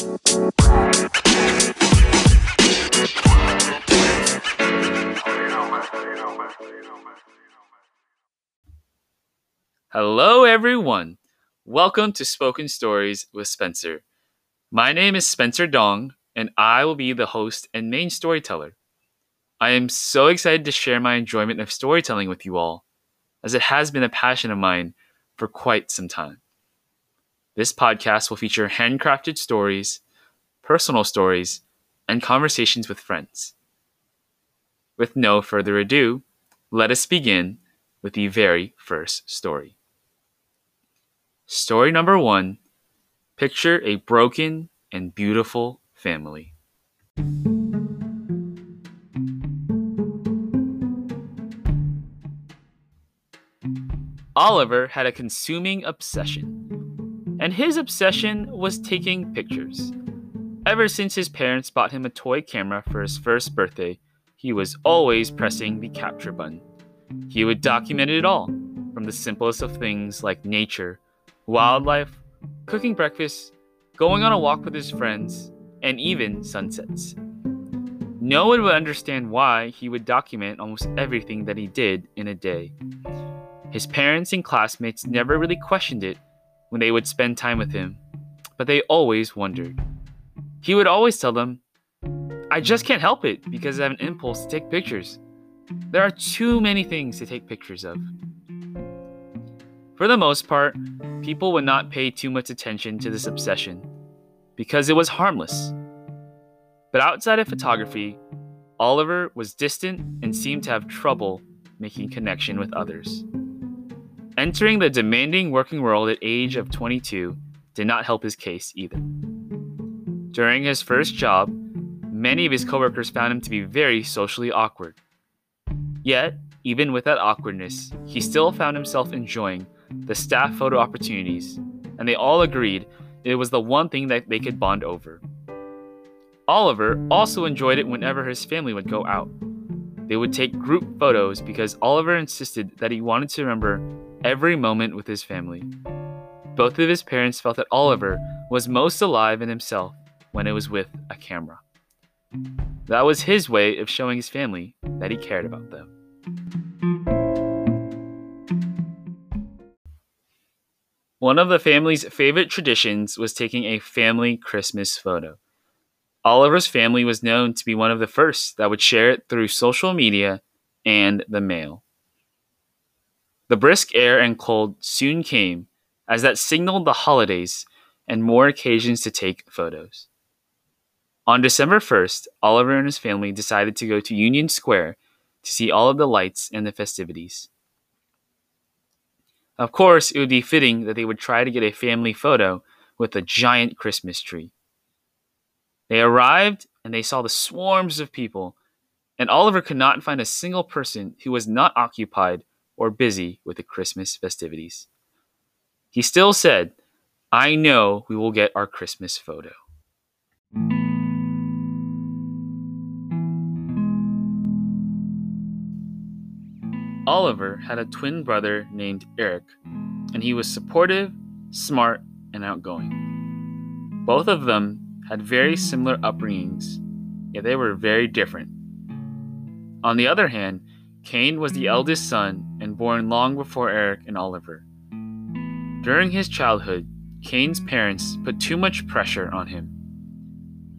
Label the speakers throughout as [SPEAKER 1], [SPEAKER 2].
[SPEAKER 1] Hello, everyone. Welcome to Spoken Stories with Spencer. My name is Spencer Dong, and I will be the host and main storyteller. I am so excited to share my enjoyment of storytelling with you all, as it has been a passion of mine for quite some time. This podcast will feature handcrafted stories, personal stories, and conversations with friends. With no further ado, let us begin with the very first story. Story number one Picture a broken and beautiful family. Oliver had a consuming obsession, and his obsession was taking pictures. Ever since his parents bought him a toy camera for his first birthday, he was always pressing the capture button. He would document it all, from the simplest of things like nature wildlife, cooking breakfast, going on a walk with his friends, and even sunsets. No one would understand why he would document almost everything that he did in a day. His parents and classmates never really questioned it when they would spend time with him, but they always wondered. He would always tell them, I just can't help it because I have an impulse to take pictures. There are too many things to take pictures of. For the most part, people would not pay too much attention to this obsession because it was harmless. But outside of photography, Oliver was distant and seemed to have trouble making connection with others. Entering the demanding working world at age of 22 did not help his case either. During his first job, many of his coworkers found him to be very socially awkward. Yet, even with that awkwardness, he still found himself enjoying the staff photo opportunities, and they all agreed it was the one thing that they could bond over. Oliver also enjoyed it whenever his family would go out. They would take group photos because Oliver insisted that he wanted to remember every moment with his family. Both of his parents felt that Oliver was most alive in himself when it was with a camera. That was his way of showing his family that he cared about them. One of the family's favorite traditions was taking a family Christmas photo. Oliver's family was known to be one of the first that would share it through social media and the mail. The brisk air and cold soon came, as that signaled the holidays and more occasions to take photos. On December 1st, Oliver and his family decided to go to Union Square to see all of the lights and the festivities. Of course, it would be fitting that they would try to get a family photo with a giant Christmas tree. They arrived and they saw the swarms of people, and Oliver could not find a single person who was not occupied or busy with the Christmas festivities. He still said, I know we will get our Christmas photo. Oliver had a twin brother named Eric, and he was supportive, smart, and outgoing. Both of them had very similar upbringings, yet they were very different. On the other hand, Kane was the eldest son and born long before Eric and Oliver. During his childhood, Kane's parents put too much pressure on him.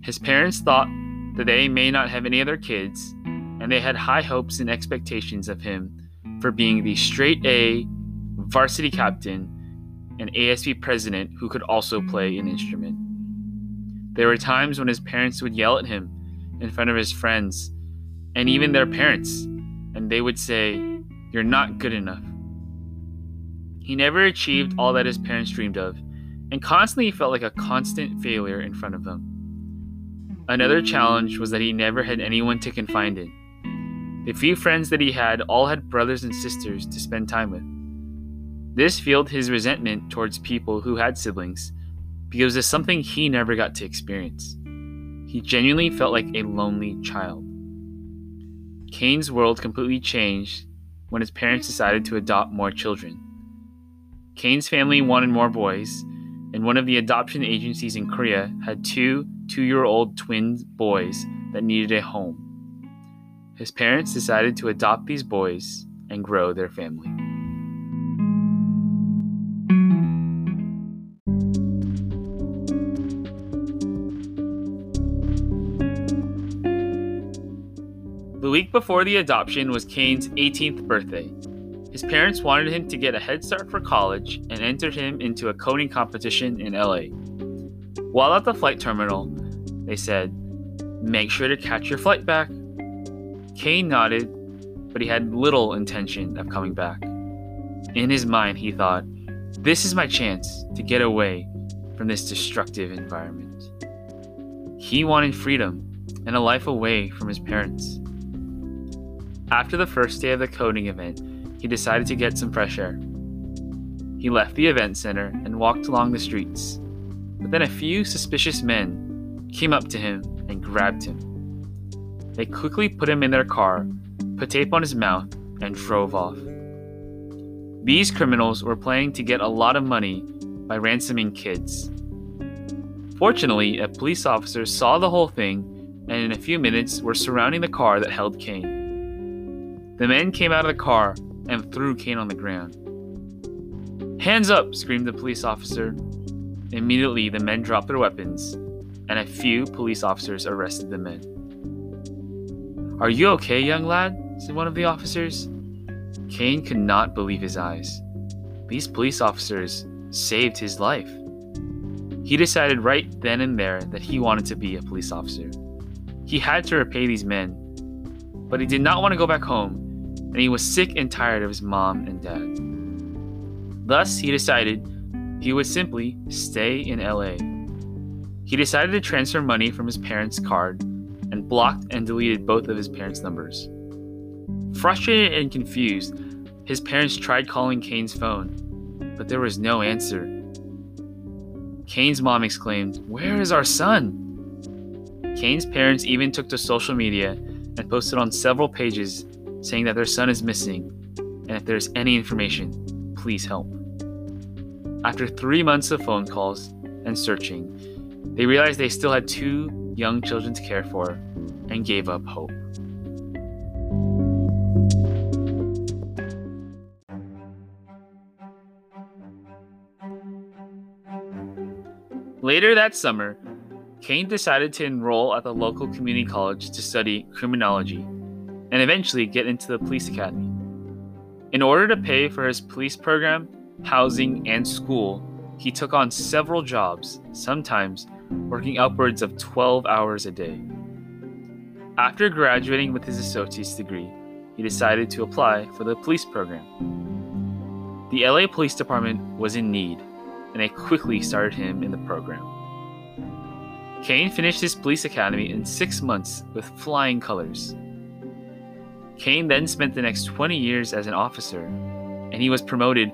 [SPEAKER 1] His parents thought that they may not have any other kids, and they had high hopes and expectations of him for being the straight A varsity captain and ASB president who could also play an instrument. There were times when his parents would yell at him in front of his friends and even their parents, and they would say, You're not good enough. He never achieved all that his parents dreamed of and constantly felt like a constant failure in front of them. Another challenge was that he never had anyone to confide in. The few friends that he had all had brothers and sisters to spend time with. This fueled his resentment towards people who had siblings because it's something he never got to experience. He genuinely felt like a lonely child. Kane's world completely changed when his parents decided to adopt more children. Kane's family wanted more boys, and one of the adoption agencies in Korea had two two year old twin boys that needed a home. His parents decided to adopt these boys and grow their family. Week before the adoption was Kane's 18th birthday. His parents wanted him to get a head start for college and entered him into a coding competition in LA. While at the flight terminal, they said, Make sure to catch your flight back. Kane nodded, but he had little intention of coming back. In his mind, he thought, This is my chance to get away from this destructive environment. He wanted freedom and a life away from his parents. After the first day of the coding event, he decided to get some fresh air. He left the event center and walked along the streets. But then a few suspicious men came up to him and grabbed him. They quickly put him in their car, put tape on his mouth, and drove off. These criminals were planning to get a lot of money by ransoming kids. Fortunately, a police officer saw the whole thing and in a few minutes were surrounding the car that held Kane. The men came out of the car and threw Kane on the ground. Hands up! screamed the police officer. Immediately, the men dropped their weapons, and a few police officers arrested the men. Are you okay, young lad? said one of the officers. Kane could not believe his eyes. These police officers saved his life. He decided right then and there that he wanted to be a police officer. He had to repay these men, but he did not want to go back home and he was sick and tired of his mom and dad. Thus, he decided he would simply stay in LA. He decided to transfer money from his parents' card and blocked and deleted both of his parents' numbers. Frustrated and confused, his parents tried calling Kane's phone, but there was no answer. Kane's mom exclaimed, Where is our son? Kane's parents even took to social media and posted on several pages saying that their son is missing, and if there's any information, please help. After three months of phone calls and searching, they realized they still had two young children to care for and gave up hope. Later that summer, Kane decided to enroll at the local community college to study criminology and eventually get into the police academy. In order to pay for his police program, housing, and school, he took on several jobs, sometimes working upwards of 12 hours a day. After graduating with his associate's degree, he decided to apply for the police program. The LA Police Department was in need, and they quickly started him in the program. Kane finished his police academy in six months with flying colors. Kane then spent the next 20 years as an officer, and he was promoted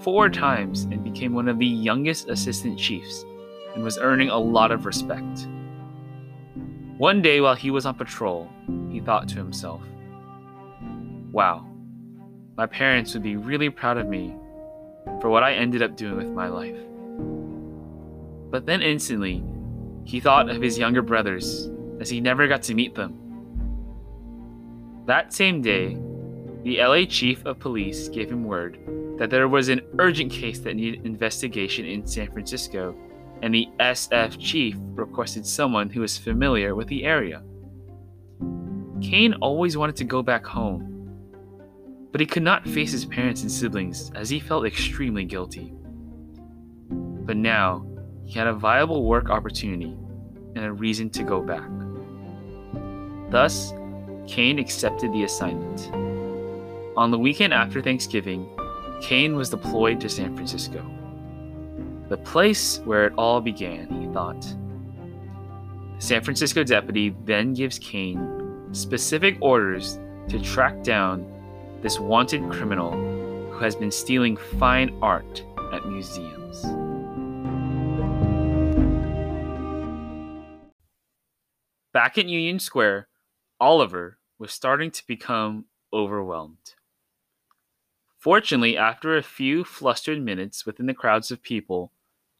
[SPEAKER 1] four times and became one of the youngest assistant chiefs and was earning a lot of respect. One day while he was on patrol, he thought to himself, Wow, my parents would be really proud of me for what I ended up doing with my life. But then instantly, he thought of his younger brothers as he never got to meet them. That same day, the LA chief of police gave him word that there was an urgent case that needed investigation in San Francisco, and the SF chief requested someone who was familiar with the area. Kane always wanted to go back home, but he could not face his parents and siblings as he felt extremely guilty. But now, he had a viable work opportunity and a reason to go back. Thus, Kane accepted the assignment. On the weekend after Thanksgiving, Kane was deployed to San Francisco. The place where it all began, he thought. The San Francisco deputy then gives Kane specific orders to track down this wanted criminal who has been stealing fine art at museums. Back at Union Square, Oliver was starting to become overwhelmed. Fortunately, after a few flustered minutes within the crowds of people,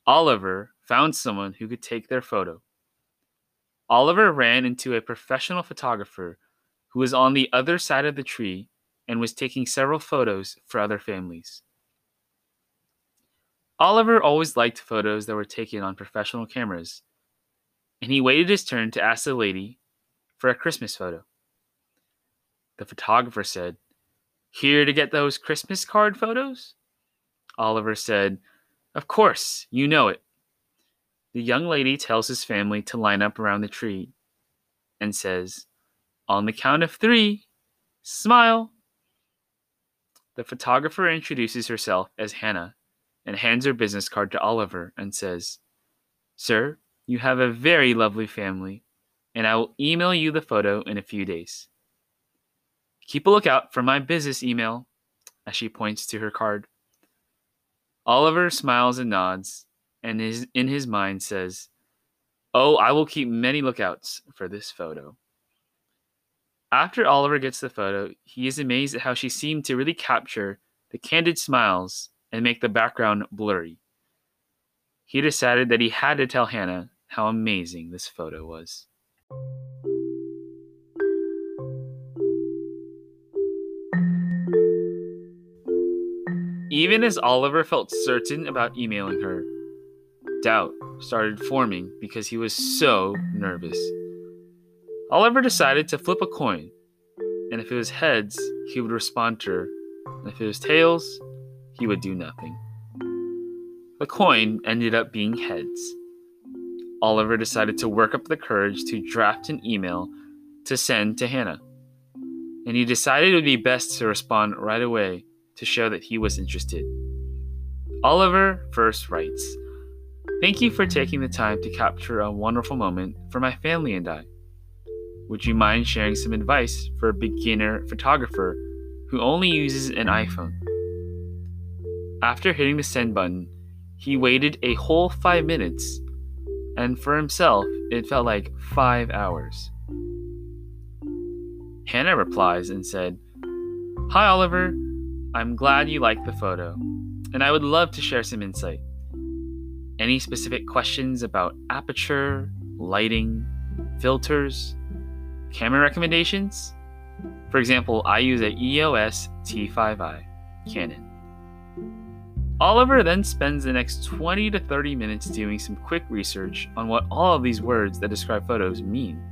[SPEAKER 1] Oliver found someone who could take their photo. Oliver ran into a professional photographer who was on the other side of the tree and was taking several photos for other families. Oliver always liked photos that were taken on professional cameras, and he waited his turn to ask the lady for a Christmas photo. The photographer said, Here to get those Christmas card photos? Oliver said, Of course, you know it. The young lady tells his family to line up around the tree and says, On the count of three, smile. The photographer introduces herself as Hannah and hands her business card to Oliver and says, Sir, you have a very lovely family, and I will email you the photo in a few days. Keep a lookout for my business email, as she points to her card. Oliver smiles and nods, and is, in his mind says, Oh, I will keep many lookouts for this photo. After Oliver gets the photo, he is amazed at how she seemed to really capture the candid smiles and make the background blurry. He decided that he had to tell Hannah how amazing this photo was. Even as Oliver felt certain about emailing her, doubt started forming because he was so nervous. Oliver decided to flip a coin, and if it was heads, he would respond to her, and if it was tails, he would do nothing. The coin ended up being heads. Oliver decided to work up the courage to draft an email to send to Hannah, and he decided it would be best to respond right away to show that he was interested. Oliver first writes, Thank you for taking the time to capture a wonderful moment for my family and I. Would you mind sharing some advice for a beginner photographer who only uses an iPhone? After hitting the send button, he waited a whole five minutes, and for himself, it felt like five hours. Hannah replies and said, Hi, Oliver. I'm glad you liked the photo, and I would love to share some insight. Any specific questions about aperture, lighting, filters, camera recommendations? For example, I use a EOS T5i Canon. Oliver then spends the next 20 to 30 minutes doing some quick research on what all of these words that describe photos mean.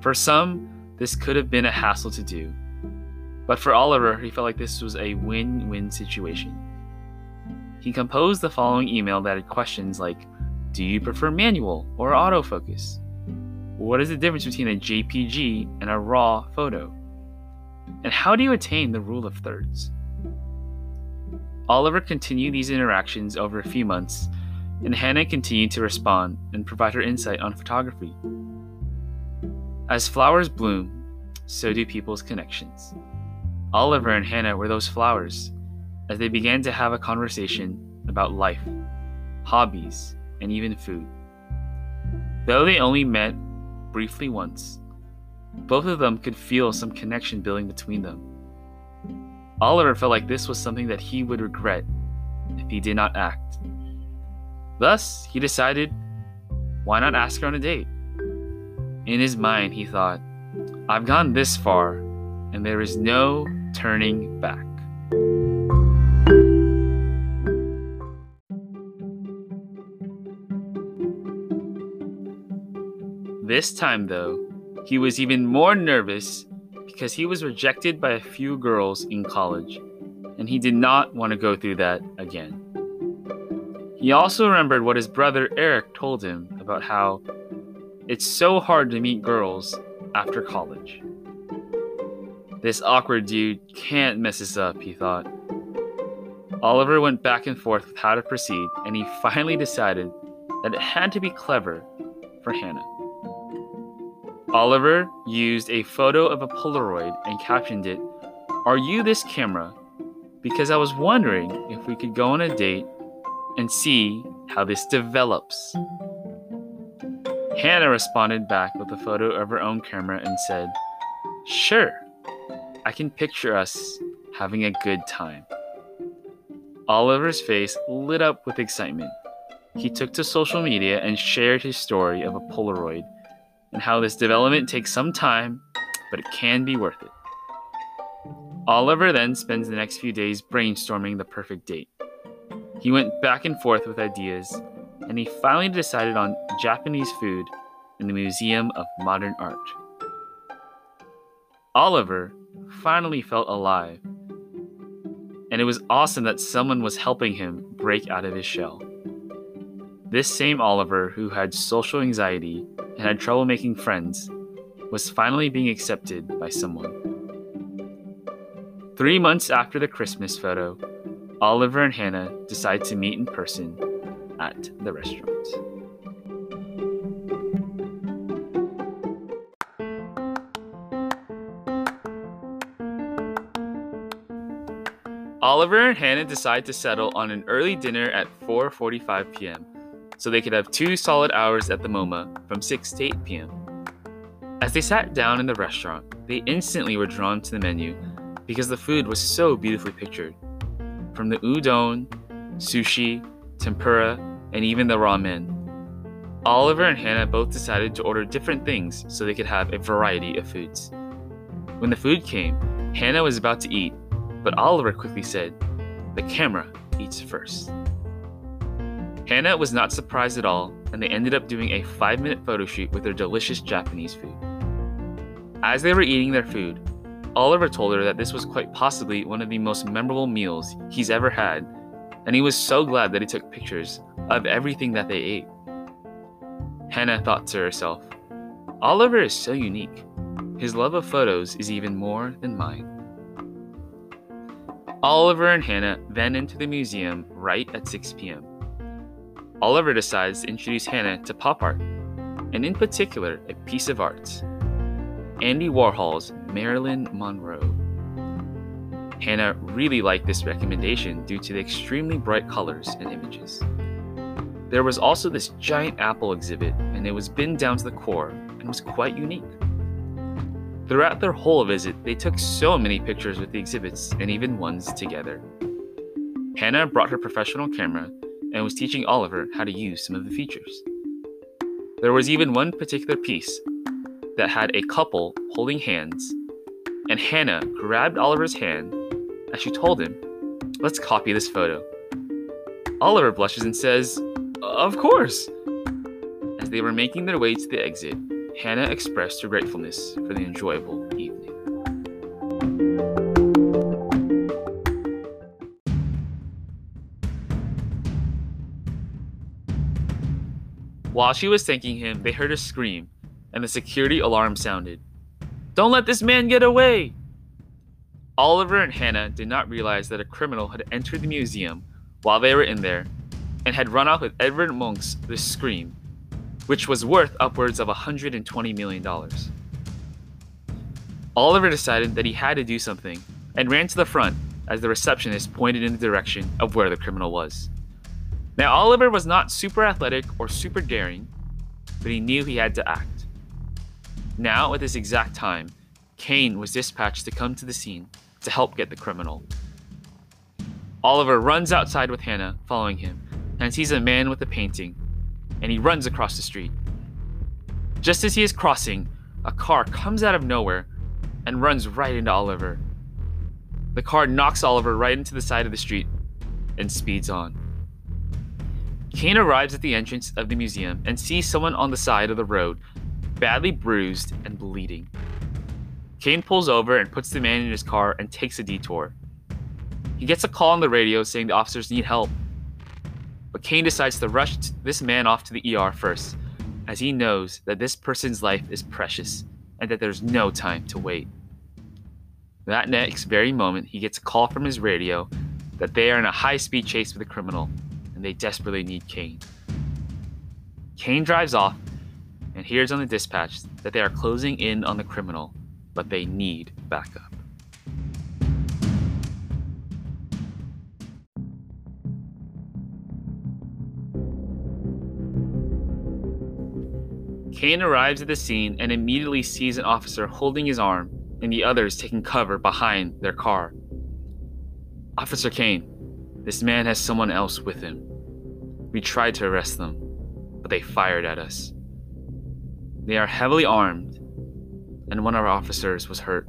[SPEAKER 1] For some, this could have been a hassle to do, but for Oliver, he felt like this was a win win situation. He composed the following email that had questions like Do you prefer manual or autofocus? What is the difference between a JPG and a RAW photo? And how do you attain the rule of thirds? Oliver continued these interactions over a few months, and Hannah continued to respond and provide her insight on photography. As flowers bloom, so do people's connections. Oliver and Hannah were those flowers, as they began to have a conversation about life, hobbies, and even food. Though they only met briefly once, both of them could feel some connection building between them. Oliver felt like this was something that he would regret if he did not act. Thus, he decided, why not ask her on a date? In his mind, he thought, I've gone this far, and there is no turning back. This time, though, he was even more nervous because he was rejected by a few girls in college, and he did not want to go through that again. He also remembered what his brother Eric told him about how it's so hard to meet girls after college. This awkward dude can't mess this up, he thought. Oliver went back and forth with how to proceed, and he finally decided that it had to be clever for Hannah. Oliver used a photo of a Polaroid and captioned it, Are you this camera? Because I was wondering if we could go on a date and see how this develops. Hannah responded back with a photo of her own camera and said, Sure, I can picture us having a good time. Oliver's face lit up with excitement, he took to social media and shared his story of a Polaroid and how this development takes some time, but it can be worth it. Oliver then spends the next few days brainstorming the perfect date. He went back and forth with ideas, and he finally decided on Japanese food in the Museum of Modern Art. Oliver finally felt alive, and it was awesome that someone was helping him break out of his shell. This same Oliver, who had social anxiety and had trouble making friends, was finally being accepted by someone. Three months after the Christmas photo, Oliver and Hannah decide to meet in person at the restaurant. Oliver and Hannah decide to settle on an early dinner at 4:45 p.m so they could have two solid hours at the MoMA from 6 to 8 p.m. As they sat down in the restaurant, they instantly were drawn to the menu because the food was so beautifully pictured. From the udon, sushi, tempura, and even the ramen. Oliver and Hannah both decided to order different things so they could have a variety of foods. When the food came, Hannah was about to eat, but Oliver quickly said, The camera eats first. Hannah was not surprised at all, and they ended up doing a five minute photo shoot with their delicious Japanese food. As they were eating their food, Oliver told her that this was quite possibly one of the most memorable meals he's ever had, and he was so glad that he took pictures of everything that they ate. Hannah thought to herself, Oliver is so unique. His love of photos is even more than mine. Oliver and Hannah then into the museum right at 6 p.m. Oliver decides to introduce Hannah to pop art, and in particular, a piece of art Andy Warhol's Marilyn Monroe. Hannah really liked this recommendation due to the extremely bright colors and images. There was also this giant apple exhibit, and it was binned down to the core and was quite unique. Throughout their whole visit, they took so many pictures with the exhibits and even ones together. Hannah brought her professional camera and was teaching Oliver how to use some of the features. There was even one particular piece that had a couple holding hands, and Hannah grabbed Oliver's hand as she told him, Let's copy this photo. Oliver blushes and says, Of course! As they were making their way to the exit, Hannah expressed her gratefulness for the enjoyable evening. While she was thanking him, they heard a scream, and the security alarm sounded. Don't let this man get away! Oliver and Hannah did not realize that a criminal had entered the museum while they were in there and had run off with Edward Munch's The Scream, which was worth upwards of $120 million. Oliver decided that he had to do something and ran to the front as the receptionist pointed in the direction of where the criminal was. Now, Oliver was not super athletic or super daring, but he knew he had to act. Now, at this exact time, Kane was dispatched to come to the scene to help get the criminal. Oliver runs outside with Hannah following him and sees a man with a painting, and he runs across the street. Just as he is crossing, a car comes out of nowhere and runs right into Oliver. The car knocks Oliver right into the side of the street and speeds on. Kane arrives at the entrance of the museum and sees someone on the side of the road, badly bruised and bleeding. Kane pulls over and puts the man in his car and takes a detour. He gets a call on the radio saying the officers need help. But Kane decides to rush this man off to the ER first, as he knows that this person's life is precious and that there's no time to wait. That next very moment, he gets a call from his radio that they are in a high speed chase with a criminal and they desperately need Kane. Kane drives off and hears on the dispatch that they are closing in on the criminal, but they need backup. Kane arrives at the scene and immediately sees an officer holding his arm and the others taking cover behind their car. Officer Kane, this man has someone else with him. We tried to arrest them, but they fired at us. They are heavily armed, and one of our officers was hurt.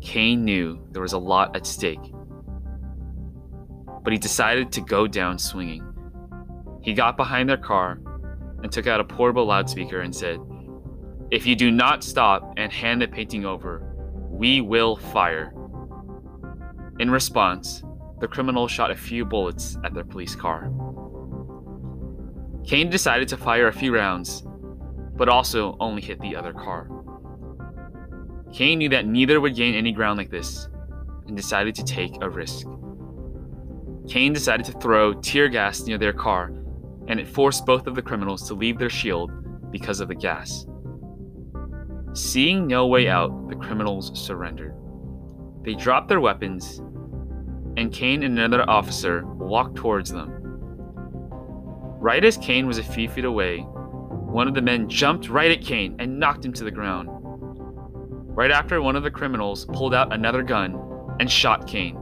[SPEAKER 1] Kane knew there was a lot at stake, but he decided to go down swinging. He got behind their car and took out a portable loudspeaker and said, If you do not stop and hand the painting over, we will fire. In response, the criminal shot a few bullets at their police car. Kane decided to fire a few rounds, but also only hit the other car. Kane knew that neither would gain any ground like this and decided to take a risk. Kane decided to throw tear gas near their car, and it forced both of the criminals to leave their shield because of the gas. Seeing no way out, the criminals surrendered. They dropped their weapons, and Kane and another officer walked towards them. Right as Kane was a few feet away, one of the men jumped right at Kane and knocked him to the ground. Right after, one of the criminals pulled out another gun and shot Kane.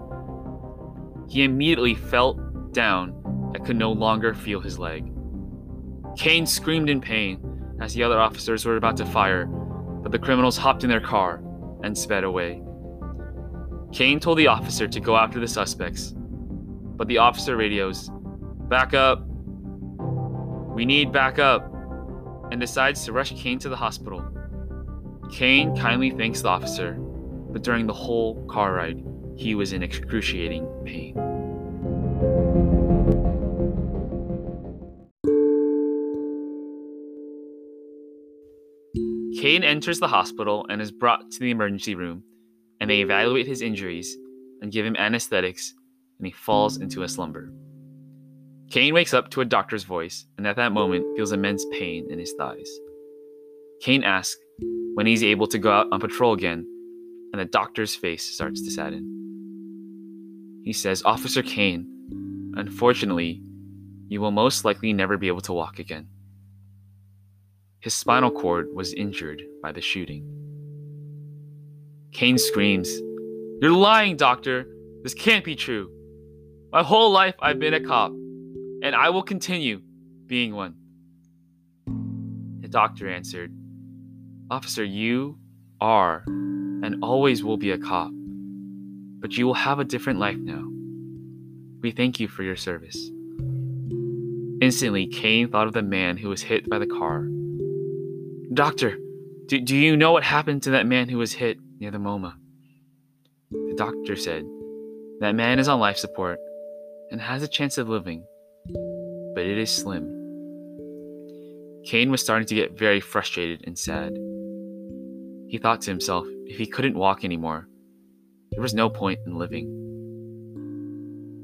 [SPEAKER 1] He immediately fell down and could no longer feel his leg. Kane screamed in pain as the other officers were about to fire, but the criminals hopped in their car and sped away. Kane told the officer to go after the suspects, but the officer radios, Back up! We need backup! and decides to rush Kane to the hospital. Kane kindly thanks the officer, but during the whole car ride, he was in excruciating pain. Kane enters the hospital and is brought to the emergency room, and they evaluate his injuries and give him anesthetics, and he falls into a slumber. Kane wakes up to a doctor's voice, and at that moment feels immense pain in his thighs. Kane asks when he's able to go out on patrol again, and the doctor's face starts to sadden. He says, Officer Kane, unfortunately, you will most likely never be able to walk again. His spinal cord was injured by the shooting. Kane screams, You're lying, doctor! This can't be true. My whole life I've been a cop, and I will continue being one. The doctor answered, Officer, you are and always will be a cop, but you will have a different life now. We thank you for your service. Instantly, Kane thought of the man who was hit by the car. Doctor, do, do you know what happened to that man who was hit near the MoMA? The doctor said, That man is on life support and has a chance of living, but it is slim. Kane was starting to get very frustrated and sad. He thought to himself, if he couldn't walk anymore, there was no point in living.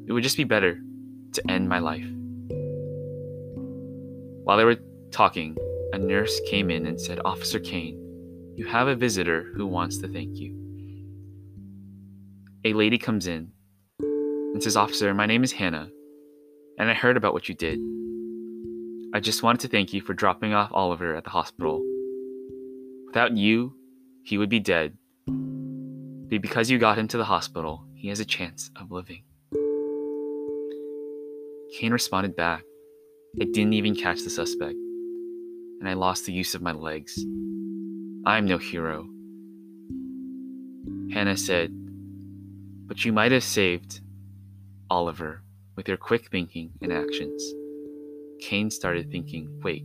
[SPEAKER 1] It would just be better to end my life. While they were talking, a nurse came in and said, Officer Kane, you have a visitor who wants to thank you. A lady comes in and says, Officer, my name is Hannah, and I heard about what you did. I just wanted to thank you for dropping off Oliver at the hospital. Without you, he would be dead. But because you got him to the hospital, he has a chance of living. Kane responded back. I didn't even catch the suspect, and I lost the use of my legs. I'm no hero. Hannah said, But you might have saved Oliver with your quick thinking and actions. Kane started thinking, wait,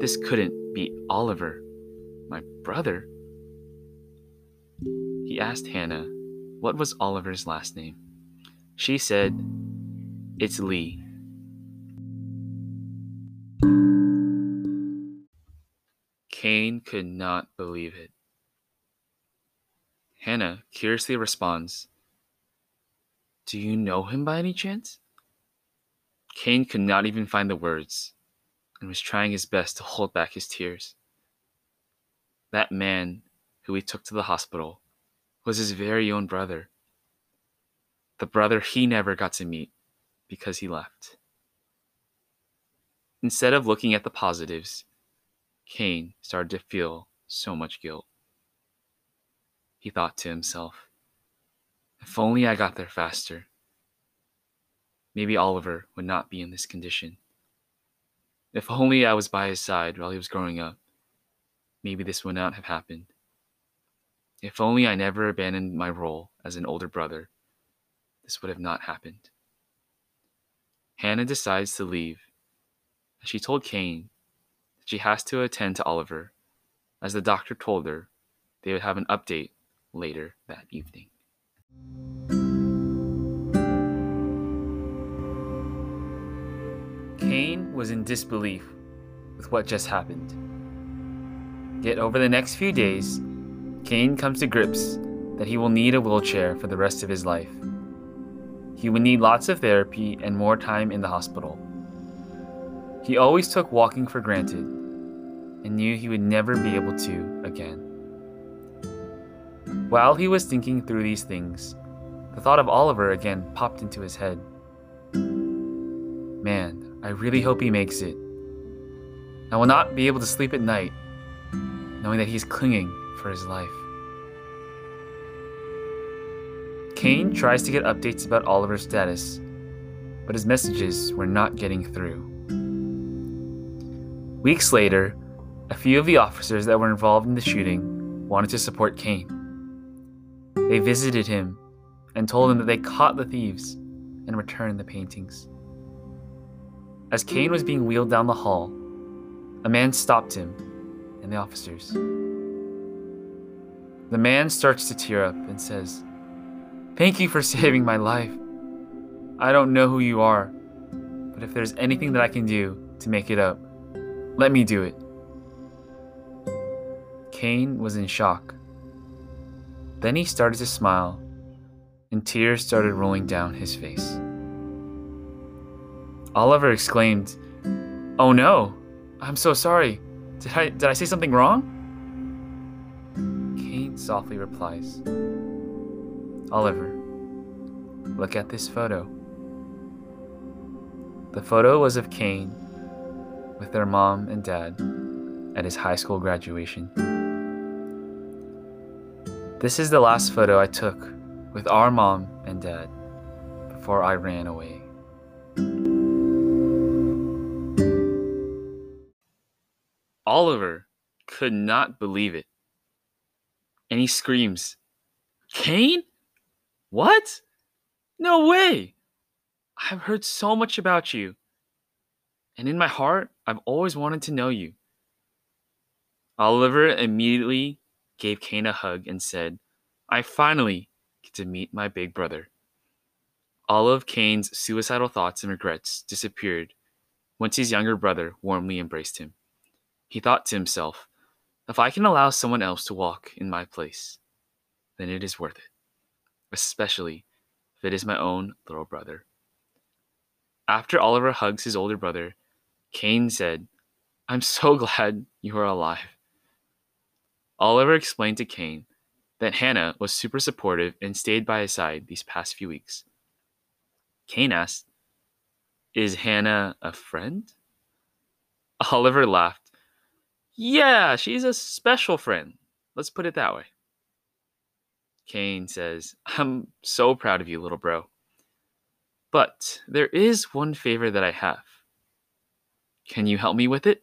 [SPEAKER 1] this couldn't be Oliver my brother? He asked Hannah what was Oliver's last name. She said, It's Lee. Kane could not believe it. Hannah curiously responds, Do you know him by any chance? Kane could not even find the words and was trying his best to hold back his tears. That man who he took to the hospital was his very own brother. The brother he never got to meet because he left. Instead of looking at the positives, Kane started to feel so much guilt. He thought to himself, if only I got there faster. maybe Oliver would not be in this condition. If only I was by his side while he was growing up, maybe this would not have happened. If only I never abandoned my role as an older brother, this would have not happened. Hannah decides to leave. She told that she has to attend to Oliver, as the doctor told her they would have an update later that evening. Kane was in disbelief with what just happened. Yet over the next few days, Kane comes to grips that he will need a wheelchair for the rest of his life. He would need lots of therapy and more time in the hospital. He always took walking for granted and knew he would never be able to again. While he was thinking through these things, the thought of Oliver again popped into his head. Man, I really hope he makes it. I will not be able to sleep at night knowing that he's clinging for his life. Kane tries to get updates about Oliver's status, but his messages were not getting through. Weeks later, a few of the officers that were involved in the shooting wanted to support Kane. They visited him and told him that they caught the thieves and returned the paintings. As Kane was being wheeled down the hall, a man stopped him and the officers. The man starts to tear up and says, Thank you for saving my life. I don't know who you are, but if there's anything that I can do to make it up, let me do it. Kane was in shock. Then he started to smile, and tears started rolling down his face. Oliver exclaimed, Oh no, I'm so sorry. Did I, did I say something wrong? Kane softly replies, Oliver, look at this photo. The photo was of Kane with their mom and dad at his high school graduation. This is the last photo I took with our mom and dad before I ran away. Oliver could not believe it. And he screams, Kane? What? No way! I've heard so much about you. And in my heart, I've always wanted to know you. Oliver immediately gave Kane a hug and said, I finally get to meet my big brother. All of Kane's suicidal thoughts and regrets disappeared once his younger brother warmly embraced him. He thought to himself, if I can allow someone else to walk in my place, then it is worth it, especially if it is my own little brother. After Oliver hugs his older brother, Kane said, I'm so glad you are alive. Oliver explained to Kane that Hannah was super supportive and stayed by his side these past few weeks. Kane asked, Is Hannah a friend? Oliver laughed yeah, she's a special friend. Let's put it that way. Kane says, I'm so proud of you, little bro. But there is one favor that I have. Can you help me with it?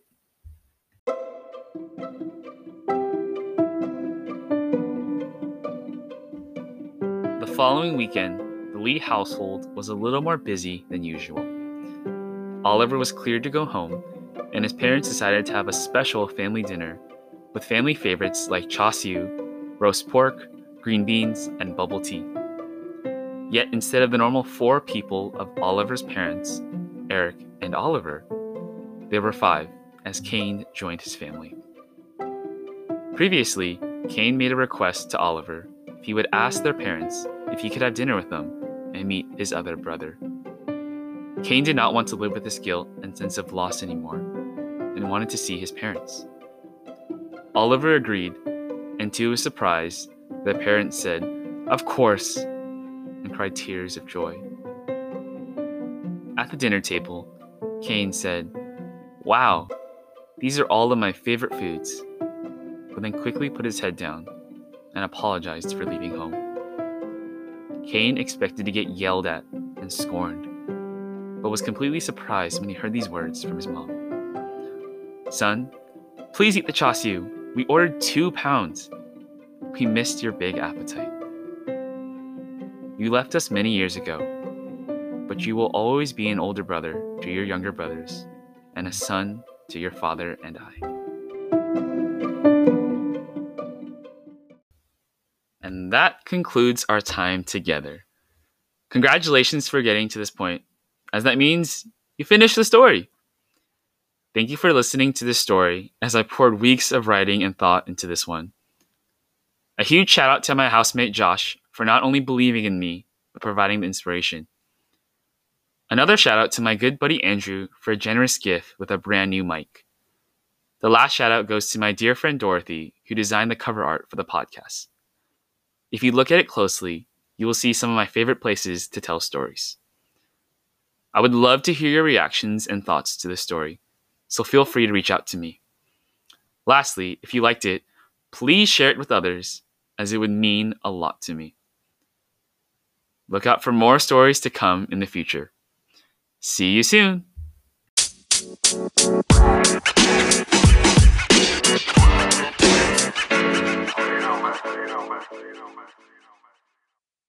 [SPEAKER 1] The following weekend, the Lee household was a little more busy than usual. Oliver was cleared to go home, and his parents decided to have a special family dinner with family favorites like char siu, roast pork, green beans, and bubble tea. Yet instead of the normal four people of Oliver's parents, Eric and Oliver, there were five as Kane joined his family. Previously, Kane made a request to Oliver if he would ask their parents if he could have dinner with them and meet his other brother. Kane did not want to live with this guilt and sense of loss anymore and wanted to see his parents. Oliver agreed, and to his surprise, the parents said, Of course, and cried tears of joy. At the dinner table, Kane said, Wow, these are all of my favorite foods, but then quickly put his head down and apologized for leaving home. Kane expected to get yelled at and scorned, but was completely surprised when he heard these words from his mom. Son, please eat the char siu. We ordered two pounds. We missed your big appetite. You left us many years ago, but you will always be an older brother to your younger brothers and a son to your father and I. And that concludes our time together. Congratulations for getting to this point, as that means you finished the story. Thank you for listening to this story as I poured weeks of writing and thought into this one. A huge shout out to my housemate Josh for not only believing in me, but providing the inspiration. Another shout out to my good buddy Andrew for a generous gift with a brand new mic. The last shout out goes to my dear friend Dorothy, who designed the cover art for the podcast. If you look at it closely, you will see some of my favorite places to tell stories. I would love to hear your reactions and thoughts to this story, so feel free to reach out to me. Lastly, if you liked it, please share it with others, as it would mean a lot to me. Look out for more stories to come in the future. See you soon. You know, man. You know, man. You know, man.